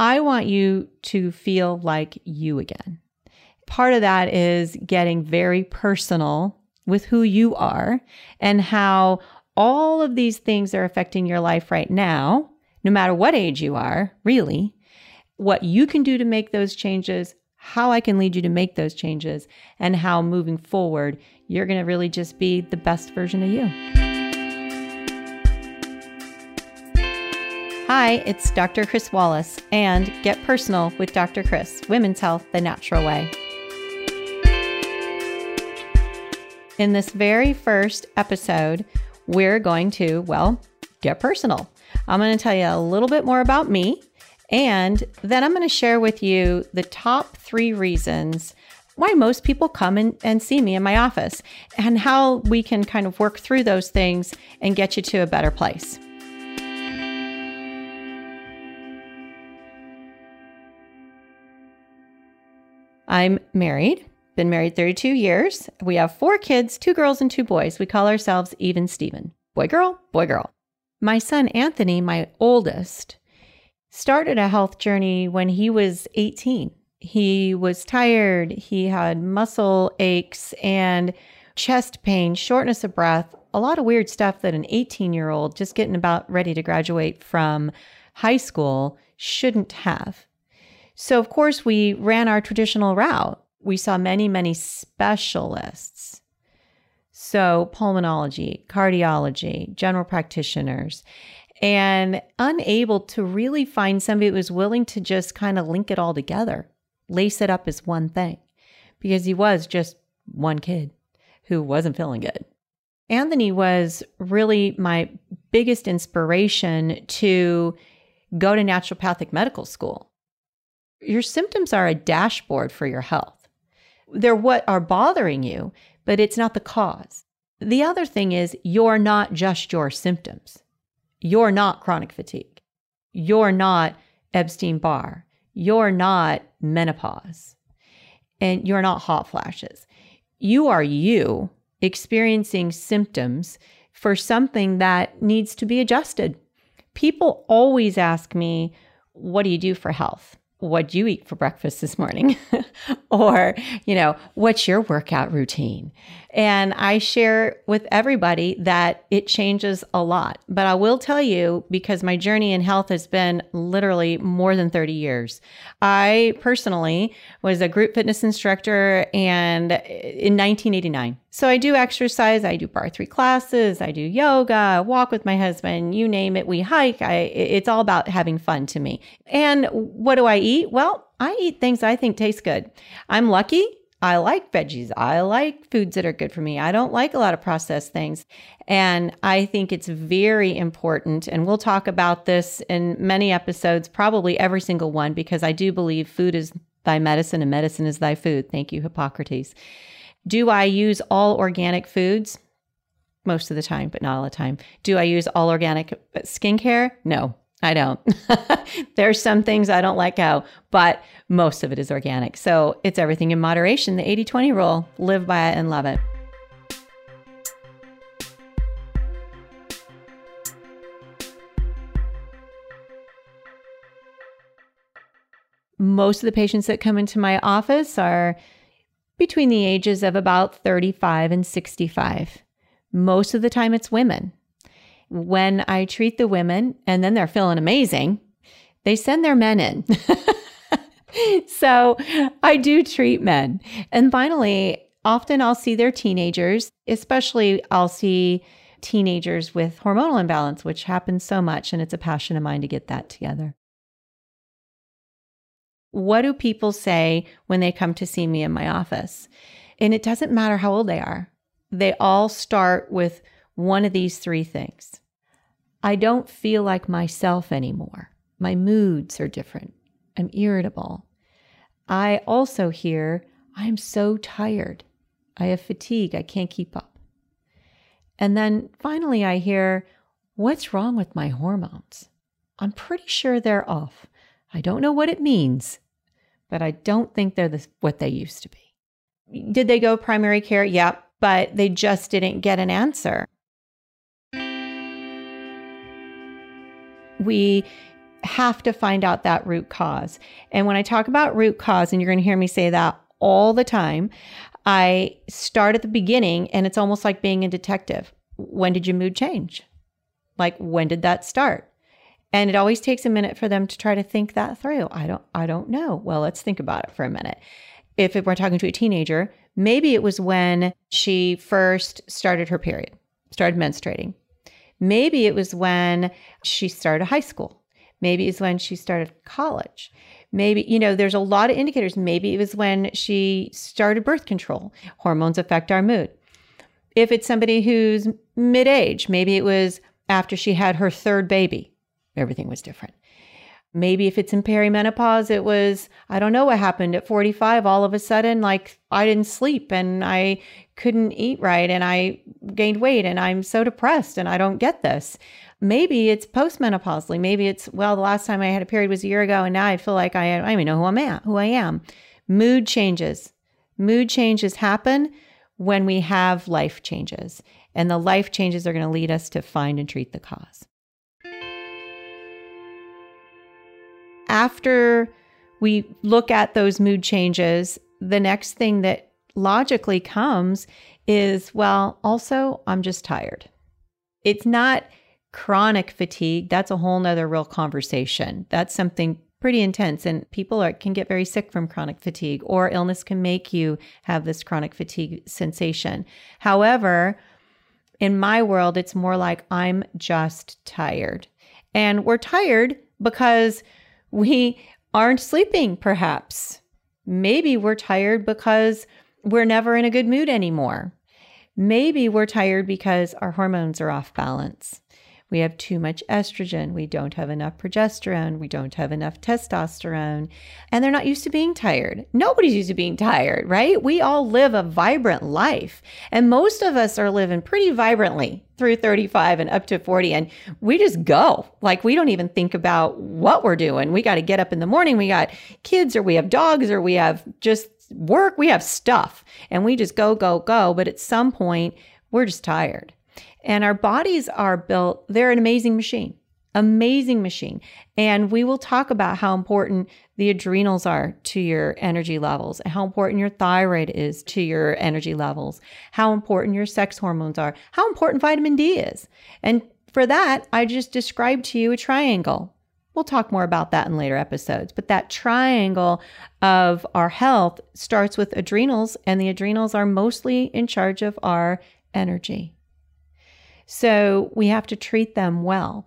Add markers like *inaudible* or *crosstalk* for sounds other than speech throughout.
I want you to feel like you again. Part of that is getting very personal with who you are and how all of these things are affecting your life right now, no matter what age you are, really, what you can do to make those changes, how I can lead you to make those changes, and how moving forward, you're going to really just be the best version of you. Hi, it's Dr. Kris Wallace and Get Personal with Dr. Kris, Women's Health the Natural Way. In this very first episode, we're going to, well, get personal. I'm going to tell you a little bit more about me, and then I'm going to share with you the top three reasons why most people come in and see me in my office and how we can kind of work through those things and get you to a better place. I'm married been married 32 years. We have four kids, two girls and two boys. We call ourselves Even Steven. Boy, girl, boy, girl. My son Anthony, my oldest, started a health journey when he was 18. He was tired, he had muscle aches and chest pain, shortness of breath, a lot of weird stuff that an 18 year old just getting about ready to graduate from high school shouldn't have. So, of course, we ran our traditional route we saw many, many specialists. So, pulmonology, cardiology, general practitioners, and unable to really find somebody that was willing to just kind of link it all together, lace it up as one thing, because he was just one kid who wasn't feeling good. Anthony was really my biggest inspiration to go to naturopathic medical school. Your symptoms are a dashboard for your health. They're what are bothering you, but it's not the cause. The other thing is, you're not just your symptoms. You're not chronic fatigue. You're not Epstein Barr. You're not menopause. And you're not hot flashes. You are you experiencing symptoms for something that needs to be adjusted. People always ask me, What do you do for health? What'd you eat for breakfast this morning? *laughs* or, you know, what's your workout routine? And I share with everybody that it changes a lot. But I will tell you, because my journey in health has been literally more than 30 years. I personally was a group fitness instructor and uh, in 1989. So I do exercise, I do Barre3 classes, I do yoga, walk with my husband, you name it, we hike. I it's all about having fun to me. And what do I eat? Well, I eat things I think taste good. I'm lucky I like veggies. I like foods that are good for me. I don't like a lot of processed things. And I think it's very important. And we'll talk about this in many episodes, probably every single one, because I do believe food is thy medicine and medicine is thy food. Thank you, Hippocrates. Do I use all organic foods? Most of the time, but not all the time. Do I use all organic skincare? No, I don't. *laughs* There's some things I don't let go, but most of it is organic. So it's everything in moderation. The 80 20 rule, live by it and love it. Most of the patients that come into my office are between the ages of about 35 and 65. Most of the time, it's women when I treat the women and then they're feeling amazing, they send their men in. *laughs* so I do treat men. And finally, often I'll see their teenagers, especially I'll see teenagers with hormonal imbalance, which happens so much. And it's a passion of mine to get that together. What do people say when they come to see me in my office? And it doesn't matter how old they are, they all start with one of these three things I don't feel like myself anymore. My moods are different. I'm irritable. I also hear, I'm so tired. I have fatigue. I can't keep up. And then finally, I hear, What's wrong with my hormones? I'm pretty sure they're off. I don't know what it means, but I don't think they're the, what they used to be. Did they go primary care? Yep, but they just didn't get an answer. we have to find out that root cause. And when I talk about root cause, and you're going to hear me say that all the time, I start at the beginning and it's almost like being a detective. When did your mood change? Like when did that start? And it always takes a minute for them to try to think that through. I don't I don't know. Well, let's think about it for a minute. If we're talking to a teenager, maybe it was when she first started her period, started menstruating. Maybe it was when she started high school. Maybe it's when she started college. Maybe, you know, there's a lot of indicators. Maybe it was when she started birth control. Hormones affect our mood. If it's somebody who's mid age, maybe it was after she had her third baby, everything was different. Maybe if it's in perimenopause, it was, I don't know what happened at 45. All of a sudden, like I didn't sleep and I couldn't eat right and I gained weight and I'm so depressed and I don't get this. Maybe it's postmenopausally. Maybe it's, well, the last time I had a period was a year ago and now I feel like I, I don't even know who I'm at, who I am. Mood changes. Mood changes happen when we have life changes. And the life changes are going to lead us to find and treat the cause. After we look at those mood changes, the next thing that logically comes is, well, also, I'm just tired. It's not chronic fatigue. That's a whole nother real conversation. That's something pretty intense and people are, can get very sick from chronic fatigue or illness can make you have this chronic fatigue sensation. However, in my world, it's more like I'm just tired. And we're tired because we aren't sleeping, perhaps. Maybe we're tired because we're never in a good mood anymore. Maybe we're tired because our hormones are off balance. We have too much estrogen. We don't have enough progesterone. We don't have enough testosterone. And they're not used to being tired. Nobody's used to being tired, right? We all live a vibrant life. And most of us are living pretty vibrantly through 35 and up to 40. And we just go. Like we don't even think about what we're doing. We got to get up in the morning. We got kids or we have dogs or we have just work. We have stuff and we just go, go, go. But at some point, we're just tired. And our bodies are built, they're an amazing machine, amazing machine. And we will talk about how important the adrenals are to your energy levels, how important your thyroid is to your energy levels, how important your sex hormones are, how important vitamin D is. And for that, I just described to you a triangle. We'll talk more about that in later episodes. But that triangle of our health starts with adrenals, and the adrenals are mostly in charge of our energy. So we have to treat them well.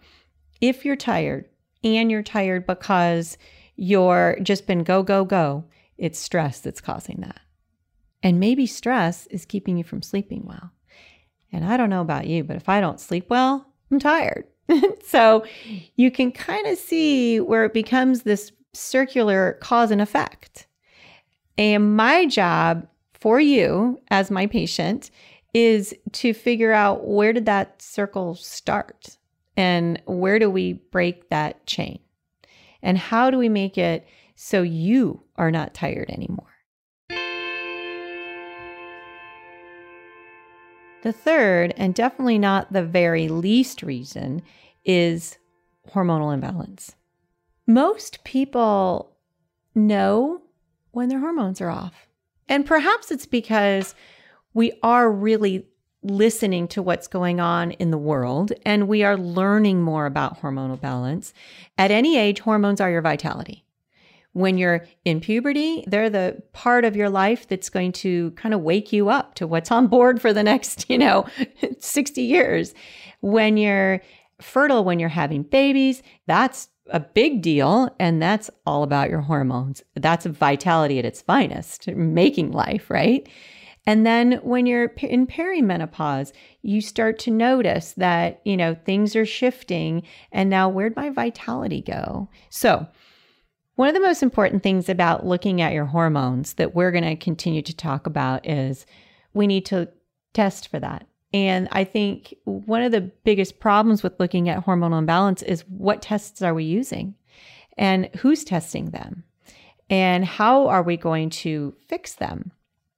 If you're tired and you're tired because you're just been go, go, go, it's stress that's causing that. And maybe stress is keeping you from sleeping well. And I don't know about you, but if I don't sleep well, I'm tired. *laughs* so you can kind of see where it becomes this circular cause and effect. And my job for you as my patient is to figure out where did that circle start and where do we break that chain? And how do we make it so you are not tired anymore? The third, and definitely not the very least reason, is hormonal imbalance. Most people know when their hormones are off. And perhaps it's because we are really listening to what's going on in the world and we are learning more about hormonal balance. At any age, hormones are your vitality. When you're in puberty, they're the part of your life that's going to kind of wake you up to what's on board for the next, you know, *laughs* 60 years. When you're fertile, when you're having babies, that's a big deal. And that's all about your hormones. That's vitality at its finest, making life, right? And then when you're in perimenopause, you start to notice that, you know, things are shifting. And now where'd my vitality go? So, one of the most important things about looking at your hormones that we're going to continue to talk about is we need to test for that. And I think one of the biggest problems with looking at hormonal imbalance is what tests are we using and who's testing them and how are we going to fix them?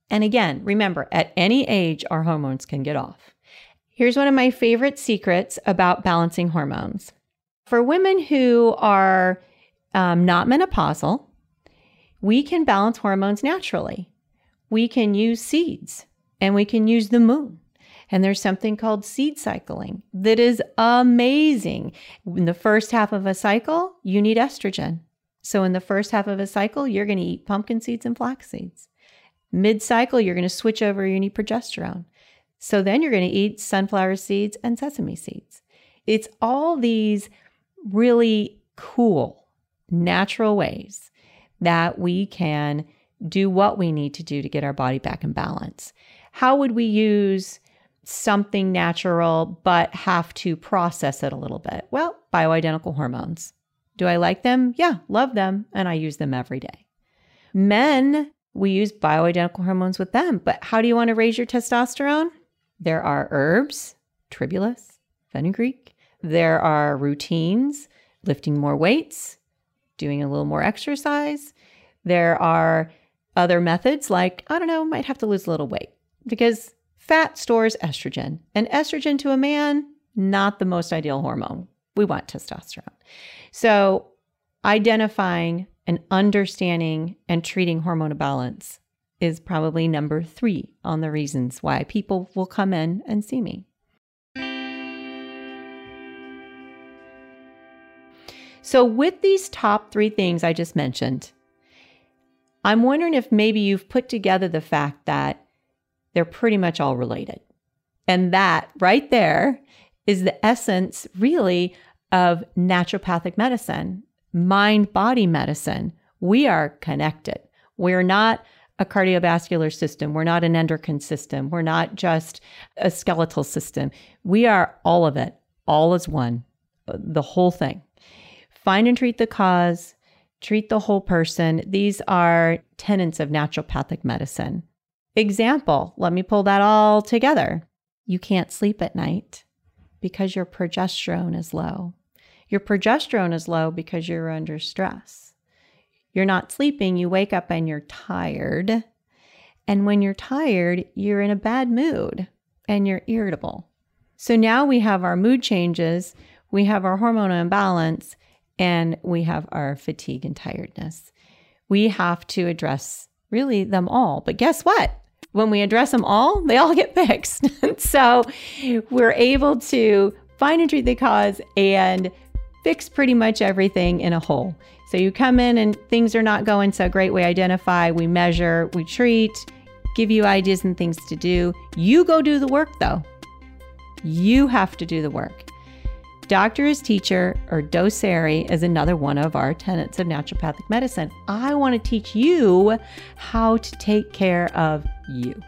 And again, remember, at any age, our hormones can get off. Here's one of my favorite secrets about balancing hormones For women who are um, not menopausal, we can balance hormones naturally. We can use seeds and we can use the moon. And there's something called seed cycling that is amazing. In the first half of a cycle, you need estrogen. So, in the first half of a cycle, you're going to eat pumpkin seeds and flax seeds. Mid cycle, you're going to switch over, you need progesterone. So, then you're going to eat sunflower seeds and sesame seeds. It's all these really cool, natural ways that we can do what we need to do to get our body back in balance. How would we use something natural but have to process it a little bit? Well, bioidentical hormones. Do I like them? Yeah, love them, and I use them every day. Men, we use bioidentical hormones with them, but how do you want to raise your testosterone? There are herbs, tribulus, fenugreek. There are routines, lifting more weights, doing a little more exercise. There are other methods like, I don't know, might have to lose a little weight because fat stores estrogen, and estrogen to a man, not the most ideal hormone. We want testosterone. So, identifying and understanding and treating hormone imbalance is probably number three on the reasons why people will come in and see me. So, with these top three things I just mentioned, I'm wondering if maybe you've put together the fact that they're pretty much all related. And that right there is the essence, really, of naturopathic medicine, mind body medicine. We are connected. We're not a cardiovascular system. We're not an endocrine system. We're not just a skeletal system. We are all of it, all as one, the whole thing. Find and treat the cause, treat the whole person. These are tenets of naturopathic medicine. Example, let me pull that all together. You can't sleep at night because your progesterone is low. Your progesterone is low because you're under stress. You're not sleeping, you wake up and you're tired. And when you're tired, you're in a bad mood and you're irritable. So now we have our mood changes, we have our hormonal imbalance, and we have our fatigue and tiredness. We have to address really them all. But guess what? When we address them all, they all get *laughs* fixed. *laughs* so we're able to find and treat the cause and fix pretty much everything in a whole. So you come in and things are not going so great. We identify, we measure, we treat, give you ideas and things to do. You go do the work though. You have to do the work. Doctor is teacher, or docere is another one of our tenets of naturopathic medicine. I want to teach you how to take care of you.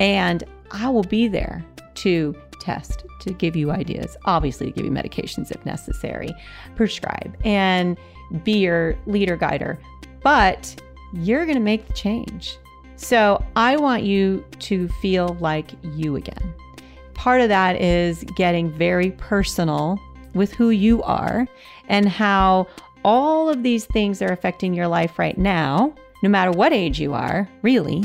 And I will be there to test, to give you ideas, obviously, to give you medications if necessary, prescribe, and be your leader guider. But you're going to make the change. So I want you to feel like you again part of that is getting very personal with who you are and how all of these things are affecting your life right now, no matter what age you are, really,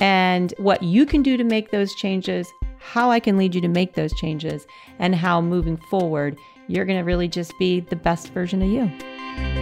and what you can do to make those changes, how I can lead you to make those changes, and how moving forward, you're going to really just be the best version of you.